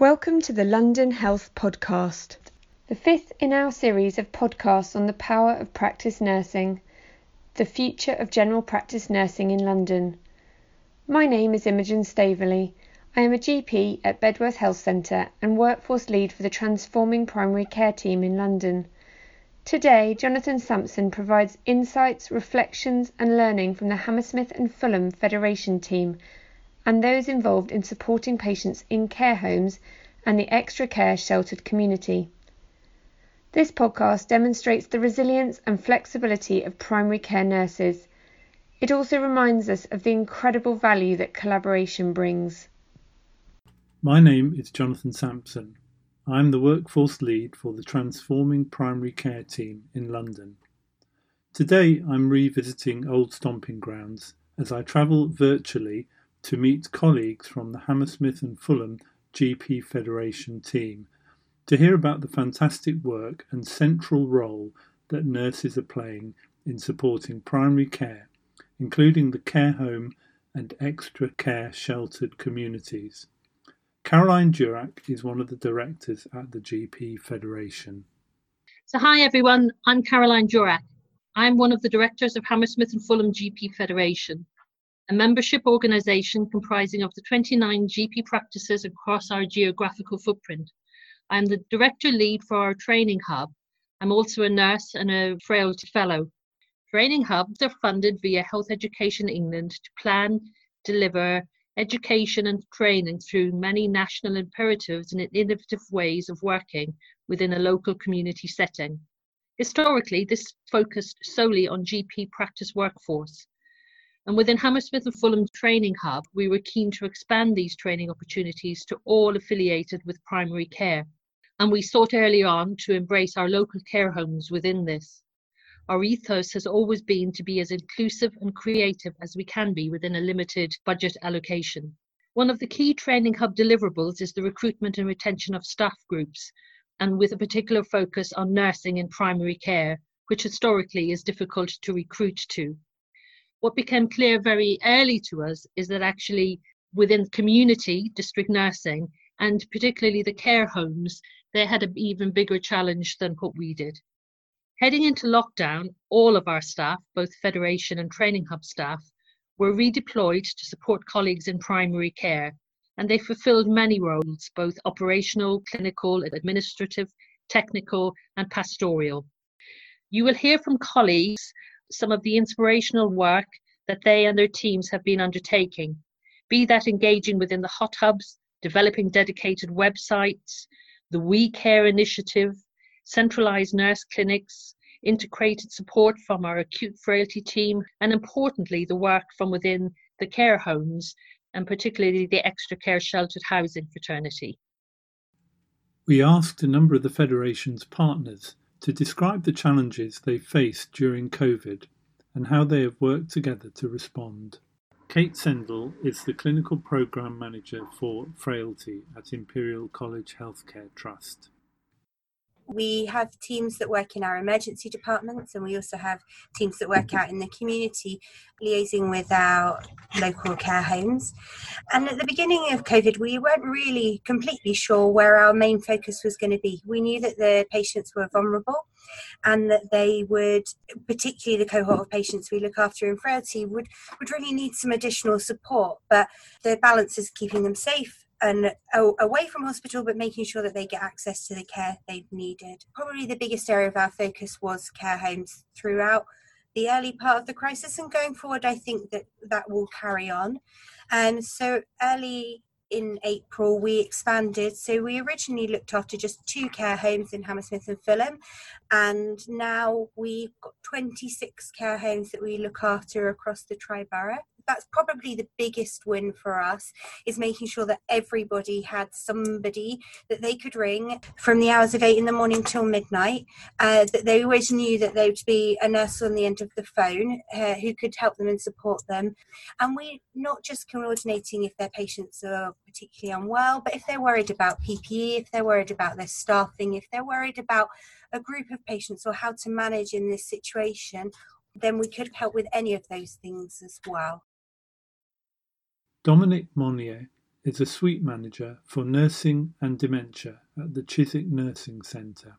Welcome to the London Health Podcast, the fifth in our series of podcasts on the power of practice nursing, the future of general practice nursing in London. My name is Imogen Staveley. I am a GP at Bedworth Health Centre and workforce lead for the Transforming Primary Care team in London. Today, Jonathan Sampson provides insights, reflections, and learning from the Hammersmith and Fulham Federation team and those involved in supporting patients in care homes and the extra care sheltered community. This podcast demonstrates the resilience and flexibility of primary care nurses. It also reminds us of the incredible value that collaboration brings. My name is Jonathan Sampson. I'm the workforce lead for the Transforming Primary Care team in London. Today I'm revisiting old stomping grounds as I travel virtually to meet colleagues from the Hammersmith and Fulham GP Federation team to hear about the fantastic work and central role that nurses are playing in supporting primary care, including the care home and extra care sheltered communities. Caroline Durack is one of the directors at the GP Federation. So, hi everyone, I'm Caroline Durack. I'm one of the directors of Hammersmith and Fulham GP Federation a membership organisation comprising of the 29 GP practices across our geographical footprint. I'm the director lead for our training hub. I'm also a nurse and a frailty fellow. Training hubs are funded via Health Education England to plan, deliver education and training through many national imperatives and innovative ways of working within a local community setting. Historically, this focused solely on GP practice workforce. And within Hammersmith and Fulham Training Hub, we were keen to expand these training opportunities to all affiliated with primary care. And we sought early on to embrace our local care homes within this. Our ethos has always been to be as inclusive and creative as we can be within a limited budget allocation. One of the key training hub deliverables is the recruitment and retention of staff groups, and with a particular focus on nursing in primary care, which historically is difficult to recruit to what became clear very early to us is that actually within community district nursing and particularly the care homes, they had an even bigger challenge than what we did. Heading into lockdown, all of our staff, both Federation and Training Hub staff, were redeployed to support colleagues in primary care, and they fulfilled many roles, both operational, clinical, administrative, technical, and pastoral. You will hear from colleagues some of the inspirational work that they and their teams have been undertaking, be that engaging within the hot hubs, developing dedicated websites, the We Care initiative, centralized nurse clinics, integrated support from our acute frailty team, and importantly, the work from within the care homes and particularly the extra care sheltered housing fraternity. We asked a number of the Federation's partners to describe the challenges they faced during COVID and how they have worked together to respond. Kate Sendell is the Clinical Programme Manager for Frailty at Imperial College Healthcare Trust. We have teams that work in our emergency departments, and we also have teams that work out in the community, liaising with our local care homes. And at the beginning of COVID, we weren't really completely sure where our main focus was going to be. We knew that the patients were vulnerable and that they would, particularly the cohort of patients we look after in frailty, would, would really need some additional support. But the balance is keeping them safe and away from hospital, but making sure that they get access to the care they've needed. Probably the biggest area of our focus was care homes throughout the early part of the crisis, and going forward, I think that that will carry on. And so early in April, we expanded. So we originally looked after just two care homes in Hammersmith and Fulham, and now we've got 26 care homes that we look after across the Tri-Borough that's probably the biggest win for us is making sure that everybody had somebody that they could ring from the hours of eight in the morning till midnight uh, that they always knew that there would be a nurse on the end of the phone uh, who could help them and support them and we're not just coordinating if their patients are particularly unwell but if they're worried about ppe if they're worried about their staffing if they're worried about a group of patients or how to manage in this situation then we could help with any of those things as well. Dominic Monnier is a suite manager for nursing and dementia at the Chiswick Nursing Centre.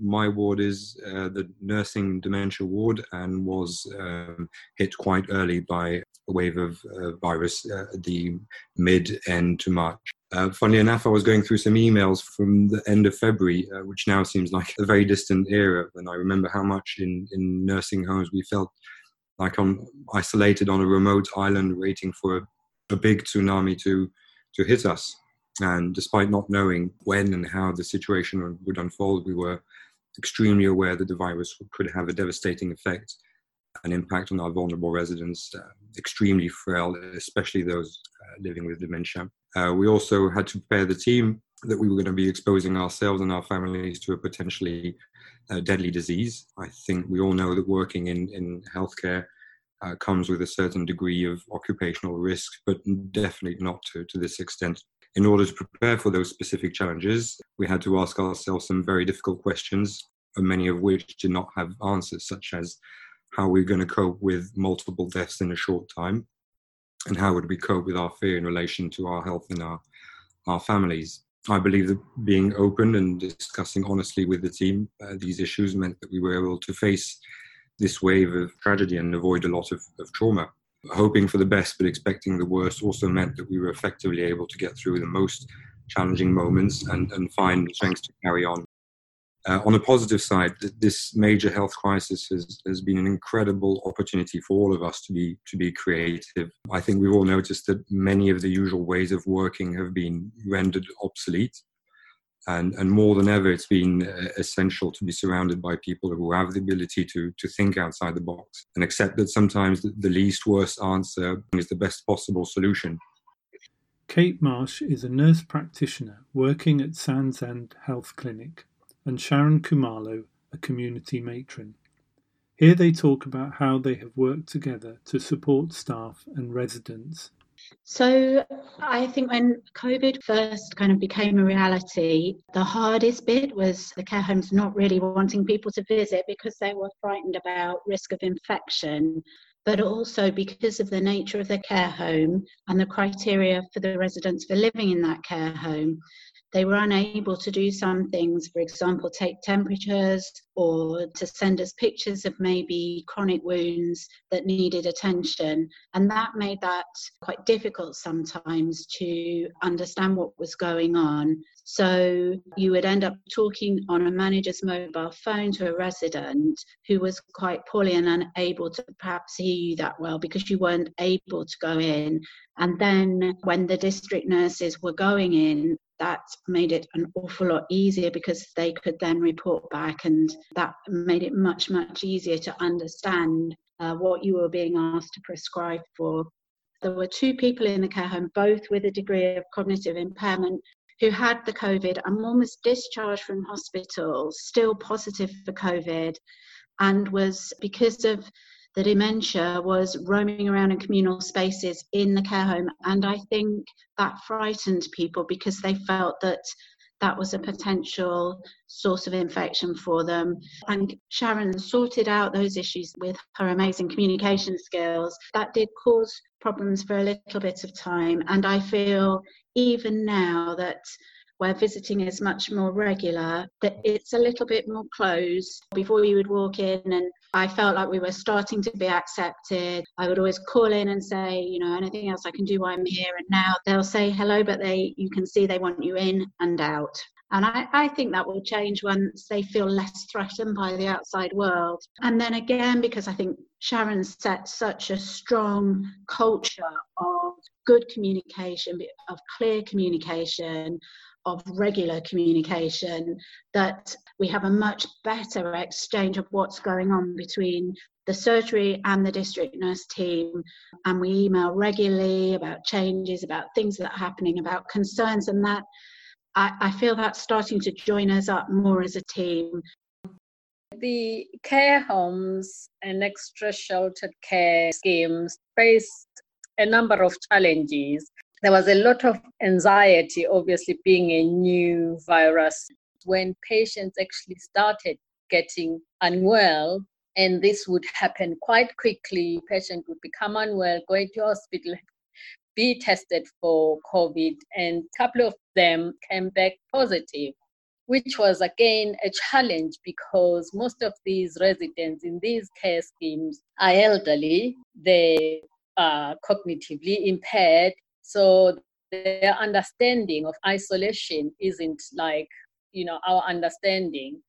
My ward is uh, the nursing dementia ward and was um, hit quite early by a wave of uh, virus uh, at the mid end to March. Uh, funnily enough, I was going through some emails from the end of February, uh, which now seems like a very distant era. And I remember how much in, in nursing homes we felt like I'm isolated on a remote island waiting for a, a big tsunami to, to hit us. And despite not knowing when and how the situation would unfold, we were extremely aware that the virus could have a devastating effect and impact on our vulnerable residents, uh, extremely frail, especially those uh, living with dementia. Uh, we also had to prepare the team that we were going to be exposing ourselves and our families to a potentially uh, deadly disease. I think we all know that working in, in healthcare uh, comes with a certain degree of occupational risk, but definitely not to, to this extent. In order to prepare for those specific challenges, we had to ask ourselves some very difficult questions, many of which did not have answers, such as how are we're going to cope with multiple deaths in a short time, and how would we cope with our fear in relation to our health and our, our families. I believe that being open and discussing honestly with the team uh, these issues meant that we were able to face this wave of tragedy and avoid a lot of, of trauma. Hoping for the best but expecting the worst also meant that we were effectively able to get through the most challenging moments and, and find strength to carry on uh, on the positive side, this major health crisis has, has been an incredible opportunity for all of us to be to be creative. I think we've all noticed that many of the usual ways of working have been rendered obsolete, and and more than ever, it's been uh, essential to be surrounded by people who have the ability to to think outside the box and accept that sometimes the, the least worst answer is the best possible solution. Kate Marsh is a nurse practitioner working at Sands End Health Clinic and Sharon Kumalo, a community matron. Here they talk about how they have worked together to support staff and residents. So, I think when COVID first kind of became a reality, the hardest bit was the care homes not really wanting people to visit because they were frightened about risk of infection but also because of the nature of the care home and the criteria for the residents for living in that care home they were unable to do some things, for example, take temperatures or to send us pictures of maybe chronic wounds that needed attention. And that made that quite difficult sometimes to understand what was going on. So you would end up talking on a manager's mobile phone to a resident who was quite poorly and unable to perhaps hear you that well because you weren't able to go in. And then when the district nurses were going in, that made it an awful lot easier because they could then report back and that made it much much easier to understand uh, what you were being asked to prescribe for. There were two people in the care home both with a degree of cognitive impairment who had the covid and one was discharged from hospital still positive for covid and was because of the dementia was roaming around in communal spaces in the care home. And I think that frightened people because they felt that that was a potential source of infection for them. And Sharon sorted out those issues with her amazing communication skills. That did cause problems for a little bit of time. And I feel even now that where visiting is much more regular, that mm. it's a little bit more closed. Before you would walk in, and I felt like we were starting to be accepted. I would always call in and say, you know, anything else I can do while I'm here. And now they'll say hello, but they you can see they want you in and out. And I, I, think that will change once they feel less threatened by the outside world. And then again, because I think Sharon set such a strong culture of good communication, of clear communication, of regular communication, that we have a much better exchange of what's going on between the surgery and the district nurse team. And we email regularly about changes, about things that are happening, about concerns, and that I, I feel that's starting to join us up more as a team. The care homes and extra sheltered care schemes faced a number of challenges there was a lot of anxiety, obviously, being a new virus. When patients actually started getting unwell, and this would happen quite quickly, patient would become unwell, going to hospital, be tested for COVID, and a couple of them came back positive, which was again a challenge because most of these residents in these care schemes are elderly, they are cognitively impaired, so their understanding of isolation isn't like you know our understanding.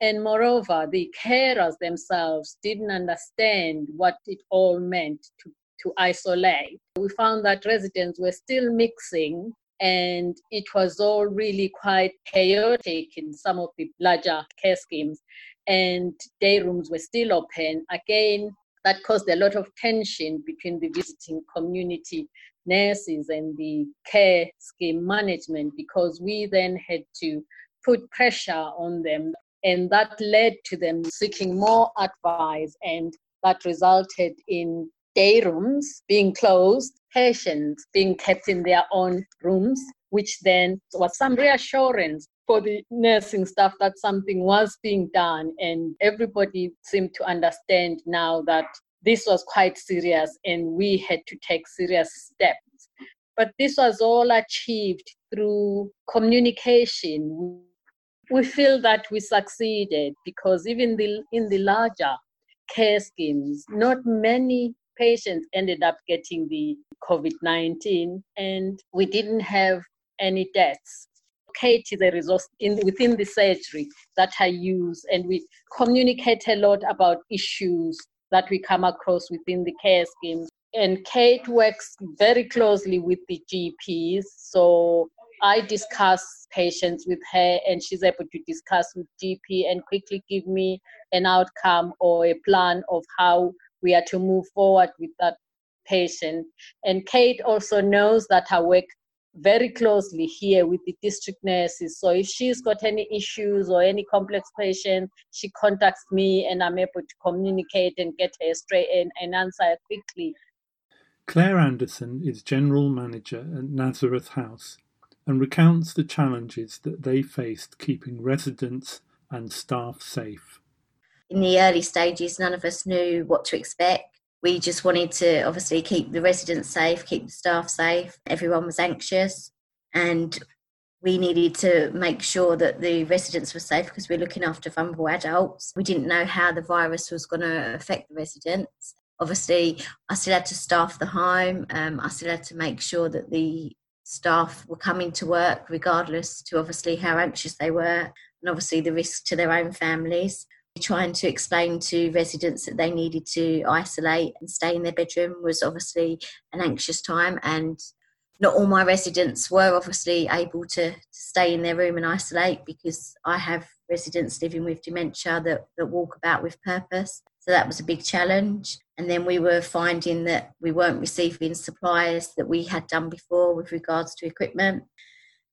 And moreover the carers themselves didn't understand what it all meant to, to isolate. We found that residents were still mixing and it was all really quite chaotic in some of the larger care schemes. And day rooms were still open. Again that caused a lot of tension between the visiting community nurses and the care scheme management because we then had to put pressure on them. And that led to them seeking more advice, and that resulted in day rooms being closed, patients being kept in their own rooms, which then was some reassurance for the nursing staff that something was being done. And everybody seemed to understand now that this was quite serious and we had to take serious steps. But this was all achieved through communication. We feel that we succeeded because even the, in the larger care schemes, not many patients ended up getting the COVID 19 and we didn't have any deaths. Kate is a resource in, within the surgery that I use, and we communicate a lot about issues that we come across within the care schemes. And Kate works very closely with the GPs. So I discuss patients with her, and she's able to discuss with GP and quickly give me an outcome or a plan of how we are to move forward with that patient. And Kate also knows that I work very closely here with the district nurses. So if she's got any issues or any complex patient, she contacts me and I'm able to communicate and get her straight in and answer her quickly. Claire Anderson is General Manager at Nazareth House and recounts the challenges that they faced keeping residents and staff safe. In the early stages, none of us knew what to expect we just wanted to obviously keep the residents safe, keep the staff safe. Everyone was anxious, and we needed to make sure that the residents were safe because we're looking after vulnerable adults. We didn't know how the virus was going to affect the residents. Obviously, I still had to staff the home. Um, I still had to make sure that the staff were coming to work, regardless to obviously how anxious they were, and obviously the risk to their own families trying to explain to residents that they needed to isolate and stay in their bedroom was obviously an anxious time and not all my residents were obviously able to, to stay in their room and isolate because I have residents living with dementia that, that walk about with purpose. So that was a big challenge. And then we were finding that we weren't receiving supplies that we had done before with regards to equipment.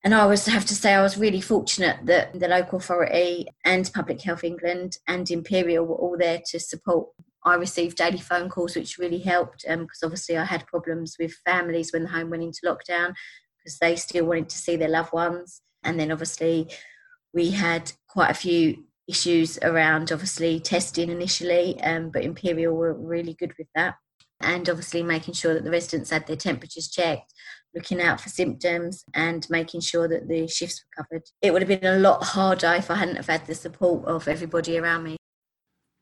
And I was have to say I was really fortunate that the local authority and Public Health England and Imperial were all there to support. I received daily phone calls, which really helped because um, obviously I had problems with families when the home went into lockdown because they still wanted to see their loved ones. And then obviously we had quite a few issues around obviously testing initially, um, but Imperial were really good with that. And obviously making sure that the residents had their temperatures checked, looking out for symptoms and making sure that the shifts were covered. It would have been a lot harder if I hadn't have had the support of everybody around me.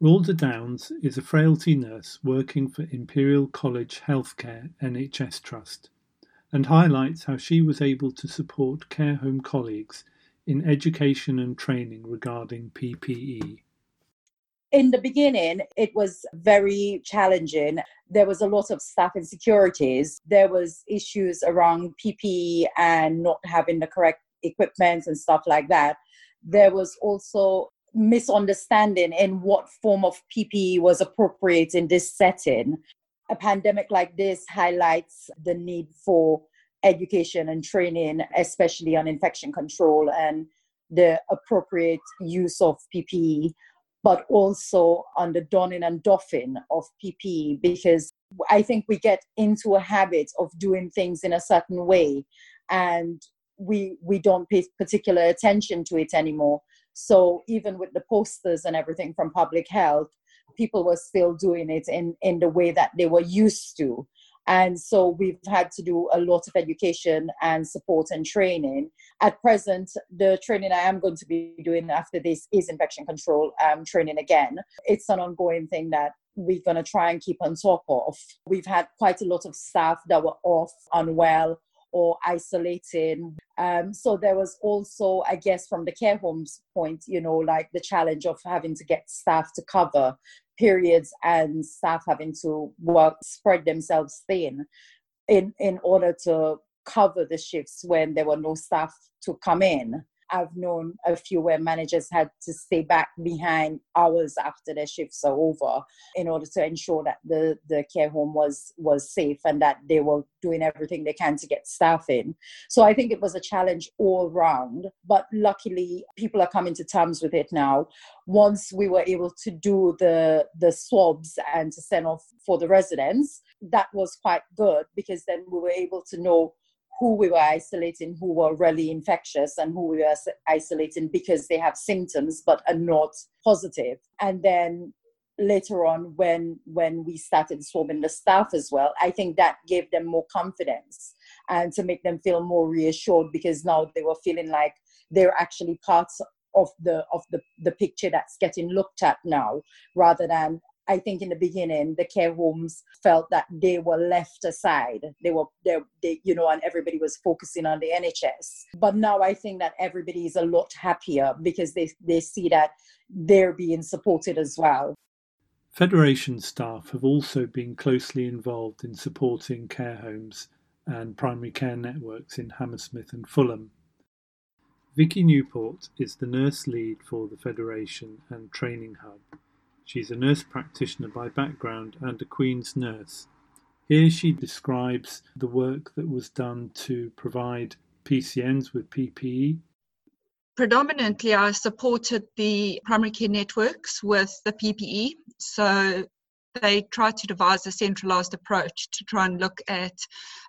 Rhonda Downs is a frailty nurse working for Imperial College Healthcare NHS Trust and highlights how she was able to support care home colleagues in education and training regarding PPE in the beginning it was very challenging. There was a lot of staff insecurities. There was issues around ppe and not having the correct equipment and stuff like that. There was also misunderstanding in what form of ppe was appropriate in this setting. A pandemic like this highlights the need for education and training especially on infection control and the appropriate use of ppe but also on the donning and doffing of PPE because I think we get into a habit of doing things in a certain way and we we don't pay particular attention to it anymore. So even with the posters and everything from public health, people were still doing it in, in the way that they were used to. And so we've had to do a lot of education and support and training. At present, the training I am going to be doing after this is infection control um, training again. It's an ongoing thing that we're going to try and keep on top of. We've had quite a lot of staff that were off, unwell, or isolating. Um, so there was also, I guess, from the care homes point, you know, like the challenge of having to get staff to cover periods and staff having to work, spread themselves thin in, in order to cover the shifts when there were no staff to come in. I've known a few where managers had to stay back behind hours after their shifts are over in order to ensure that the, the care home was was safe and that they were doing everything they can to get staff in. So I think it was a challenge all round. But luckily people are coming to terms with it now. Once we were able to do the the swabs and to send off for the residents, that was quite good because then we were able to know who we were isolating who were really infectious and who we were isolating because they have symptoms but are not positive. And then later on when when we started swabbing the staff as well i think that gave them more confidence and to make them feel more reassured because now they were feeling like they're actually parts of the of the the picture that's getting looked at now rather than I think in the beginning the care homes felt that they were left aside. They were they, they you know, and everybody was focusing on the NHS. But now I think that everybody is a lot happier because they they see that they're being supported as well. Federation staff have also been closely involved in supporting care homes and primary care networks in Hammersmith and Fulham. Vicky Newport is the nurse lead for the Federation and Training Hub. She's a nurse practitioner by background and a Queen's nurse. Here she describes the work that was done to provide PCNs with PPE. Predominantly, I supported the primary care networks with the PPE. So they tried to devise a centralized approach to try and look at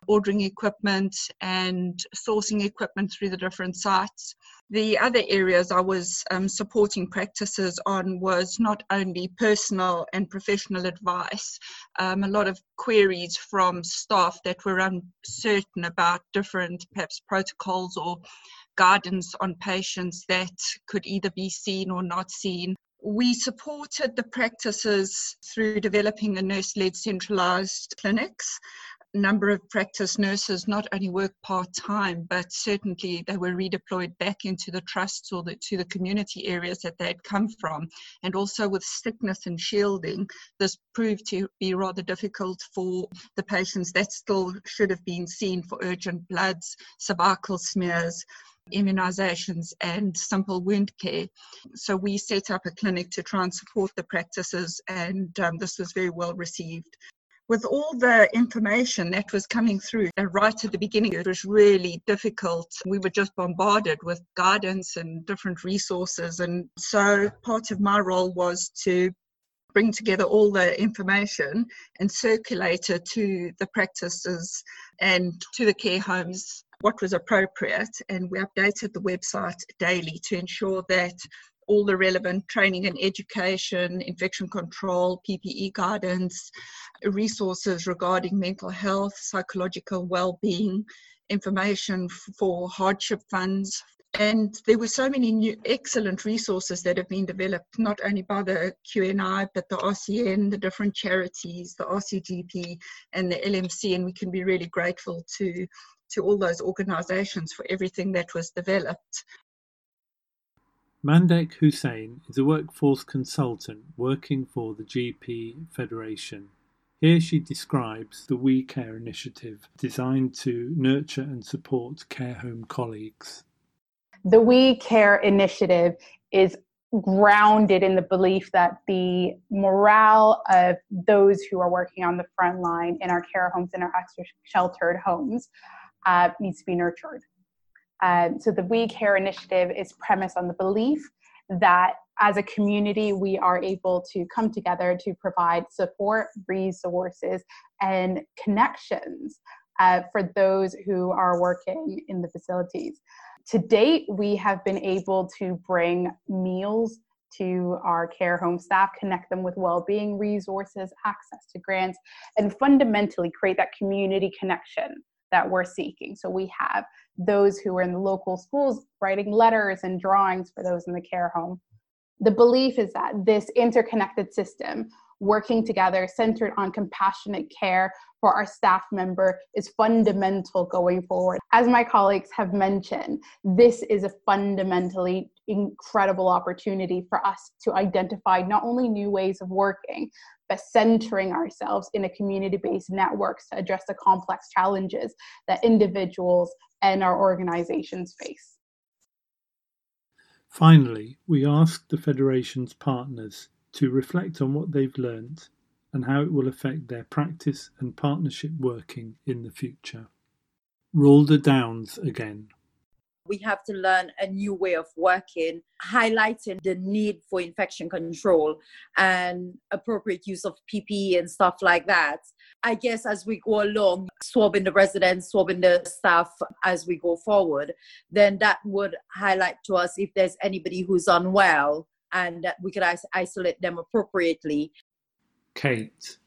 ordering equipment and sourcing equipment through the different sites. The other areas I was um, supporting practices on was not only personal and professional advice, um, a lot of queries from staff that were uncertain about different perhaps protocols or guidance on patients that could either be seen or not seen we supported the practices through developing the nurse led centralized clinics. Number of practice nurses not only work part time, but certainly they were redeployed back into the trusts or the, to the community areas that they had come from. And also with sickness and shielding, this proved to be rather difficult for the patients that still should have been seen for urgent bloods, cervical smears, immunizations and simple wound care. So we set up a clinic to try and support the practices, and um, this was very well received. With all the information that was coming through uh, right at the beginning, it was really difficult. We were just bombarded with guidance and different resources. And so part of my role was to bring together all the information and circulate it to the practices and to the care homes what was appropriate, and we updated the website daily to ensure that all the relevant training and education, infection control, PPE guidance, resources regarding mental health, psychological well-being, information for hardship funds. And there were so many new excellent resources that have been developed, not only by the QNI, but the RCN, the different charities, the RCGP, and the LMC. And we can be really grateful to to all those organizations for everything that was developed. Mandek Hussain is a workforce consultant working for the GP Federation. Here she describes the We Care initiative designed to nurture and support care home colleagues. The We Care initiative is grounded in the belief that the morale of those who are working on the front line in our care homes and our extra sheltered homes uh, needs to be nurtured. Um, so the We Care initiative is premised on the belief that as a community we are able to come together to provide support, resources, and connections uh, for those who are working in the facilities. To date, we have been able to bring meals to our care home staff, connect them with well-being resources, access to grants, and fundamentally create that community connection that we're seeking. So we have those who are in the local schools writing letters and drawings for those in the care home. The belief is that this interconnected system working together centered on compassionate care for our staff member is fundamental going forward. As my colleagues have mentioned, this is a fundamentally incredible opportunity for us to identify not only new ways of working, but centering ourselves in a community based networks to address the complex challenges that individuals and our organizations face. Finally, we asked the Federation's partners to reflect on what they've learned and how it will affect their practice and partnership working in the future. Rhonda Downs again. We have to learn a new way of working, highlighting the need for infection control and appropriate use of PPE and stuff like that. I guess as we go along, swabbing the residents, swabbing the staff as we go forward, then that would highlight to us if there's anybody who's unwell and that we could isolate them appropriately. Kate.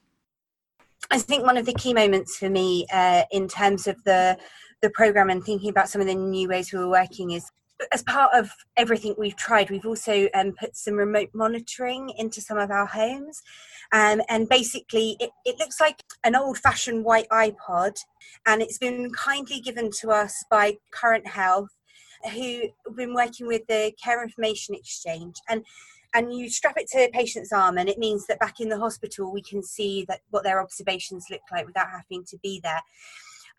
I think one of the key moments for me uh, in terms of the the program and thinking about some of the new ways we were working is as part of everything we've tried, we've also um, put some remote monitoring into some of our homes. Um, and basically, it, it looks like an old fashioned white iPod, and it's been kindly given to us by Current Health who have been working with the Care Information Exchange. And and you strap it to a patient's arm and it means that back in the hospital we can see that what their observations look like without having to be there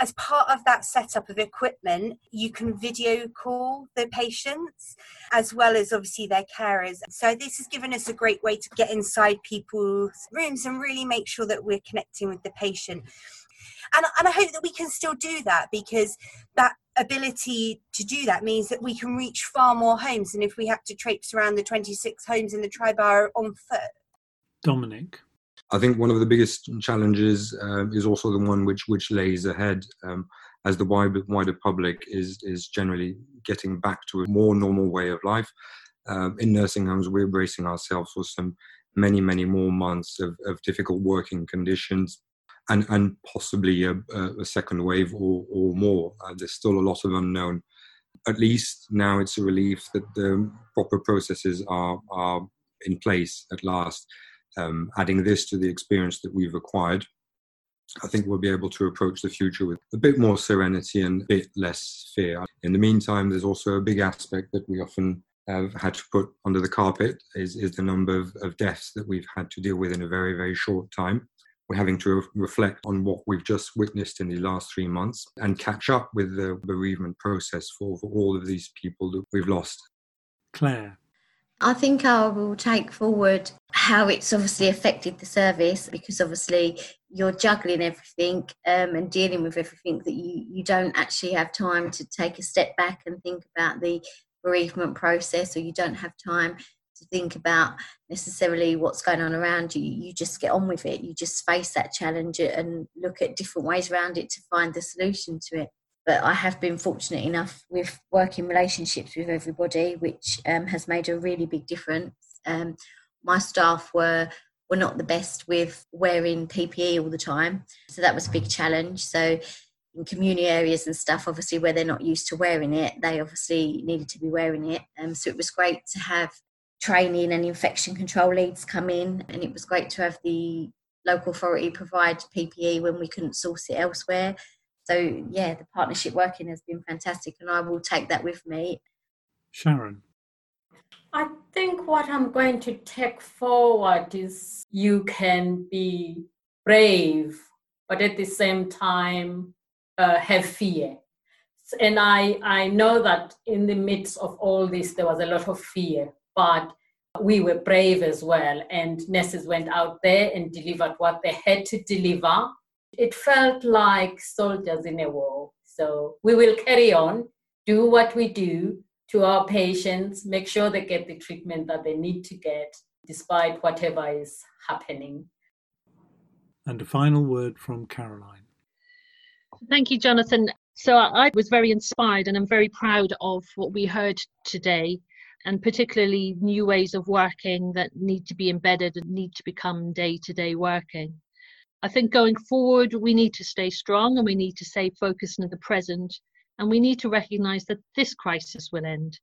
as part of that setup of equipment, you can video call the patients as well as obviously their carers. So, this has given us a great way to get inside people's rooms and really make sure that we're connecting with the patient. And, and I hope that we can still do that because that ability to do that means that we can reach far more homes than if we had to traipse around the 26 homes in the tri-borough on foot. Dominic. I think one of the biggest challenges um, is also the one which which lays ahead um, as the wider, wider public is is generally getting back to a more normal way of life. Um, in nursing homes, we're bracing ourselves for some many many more months of, of difficult working conditions, and and possibly a, a second wave or or more. Uh, there's still a lot of unknown. At least now it's a relief that the proper processes are are in place at last. Um, adding this to the experience that we've acquired, I think we'll be able to approach the future with a bit more serenity and a bit less fear. In the meantime, there's also a big aspect that we often have had to put under the carpet is, is the number of, of deaths that we've had to deal with in a very, very short time we're having to reflect on what we've just witnessed in the last three months and catch up with the bereavement process for, for all of these people that we've lost. Claire. I think I will take forward how it's obviously affected the service because obviously you're juggling everything um, and dealing with everything that you, you don't actually have time to take a step back and think about the bereavement process or you don't have time to think about necessarily what's going on around you. You just get on with it. You just face that challenge and look at different ways around it to find the solution to it. But I have been fortunate enough with working relationships with everybody, which um, has made a really big difference. Um, my staff were were not the best with wearing PPE all the time, so that was a big challenge. So in community areas and stuff, obviously where they're not used to wearing it, they obviously needed to be wearing it. Um, so it was great to have training and infection control leads come in, and it was great to have the local authority provide PPE when we couldn't source it elsewhere. So yeah, the partnership working has been fantastic, and I will take that with me. Sharon. I think what I'm going to take forward is you can be brave, but at the same time uh, have fear. And I, I know that in the midst of all this, there was a lot of fear but we were brave as well. And nurses went out there and delivered what they had to deliver. It felt like soldiers in a war. So we will carry on, do what we do to our patients, make sure they get the treatment that they need to get, despite whatever is happening. And a final word from Caroline. Thank you, Jonathan. So I was very inspired and I'm very proud of what we heard today and particularly new ways of working that need to be embedded and need to become day to day working. I think going forward, we need to stay strong and we need to stay focused in the present, and we need to recognize that this crisis will end.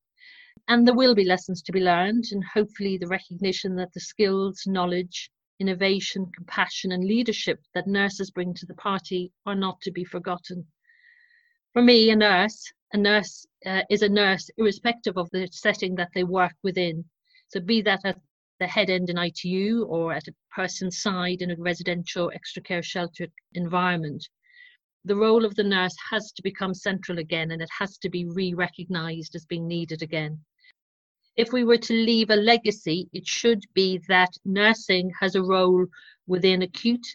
And there will be lessons to be learned, and hopefully, the recognition that the skills, knowledge, innovation, compassion, and leadership that nurses bring to the party are not to be forgotten. For me, a nurse, a nurse uh, is a nurse irrespective of the setting that they work within. So, be that at the head end in ITU or at a person's side in a residential extra care sheltered environment. The role of the nurse has to become central again and it has to be re recognized as being needed again. If we were to leave a legacy, it should be that nursing has a role within acute,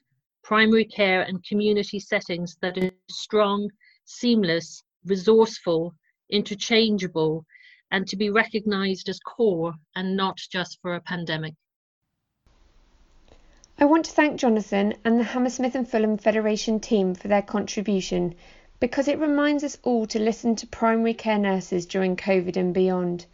primary care, and community settings that is strong, seamless, resourceful, interchangeable, and to be recognised as core and not just for a pandemic. I want to thank Jonathan and the Hammersmith and Fulham Federation team for their contribution because it reminds us all to listen to primary care nurses during COVID and beyond.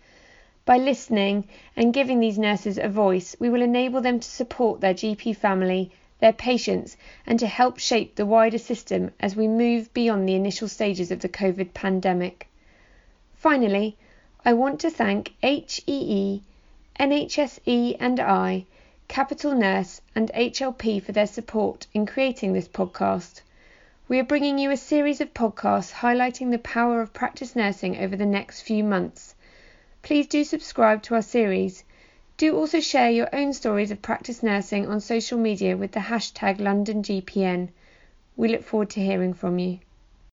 By listening and giving these nurses a voice, we will enable them to support their GP family, their patients, and to help shape the wider system as we move beyond the initial stages of the COVID pandemic. Finally, I want to thank HEE, NHSE and I, Capital Nurse, and HLP for their support in creating this podcast. We are bringing you a series of podcasts highlighting the power of practice nursing over the next few months. Please do subscribe to our series. Do also share your own stories of practice nursing on social media with the hashtag LondonGPN. We look forward to hearing from you.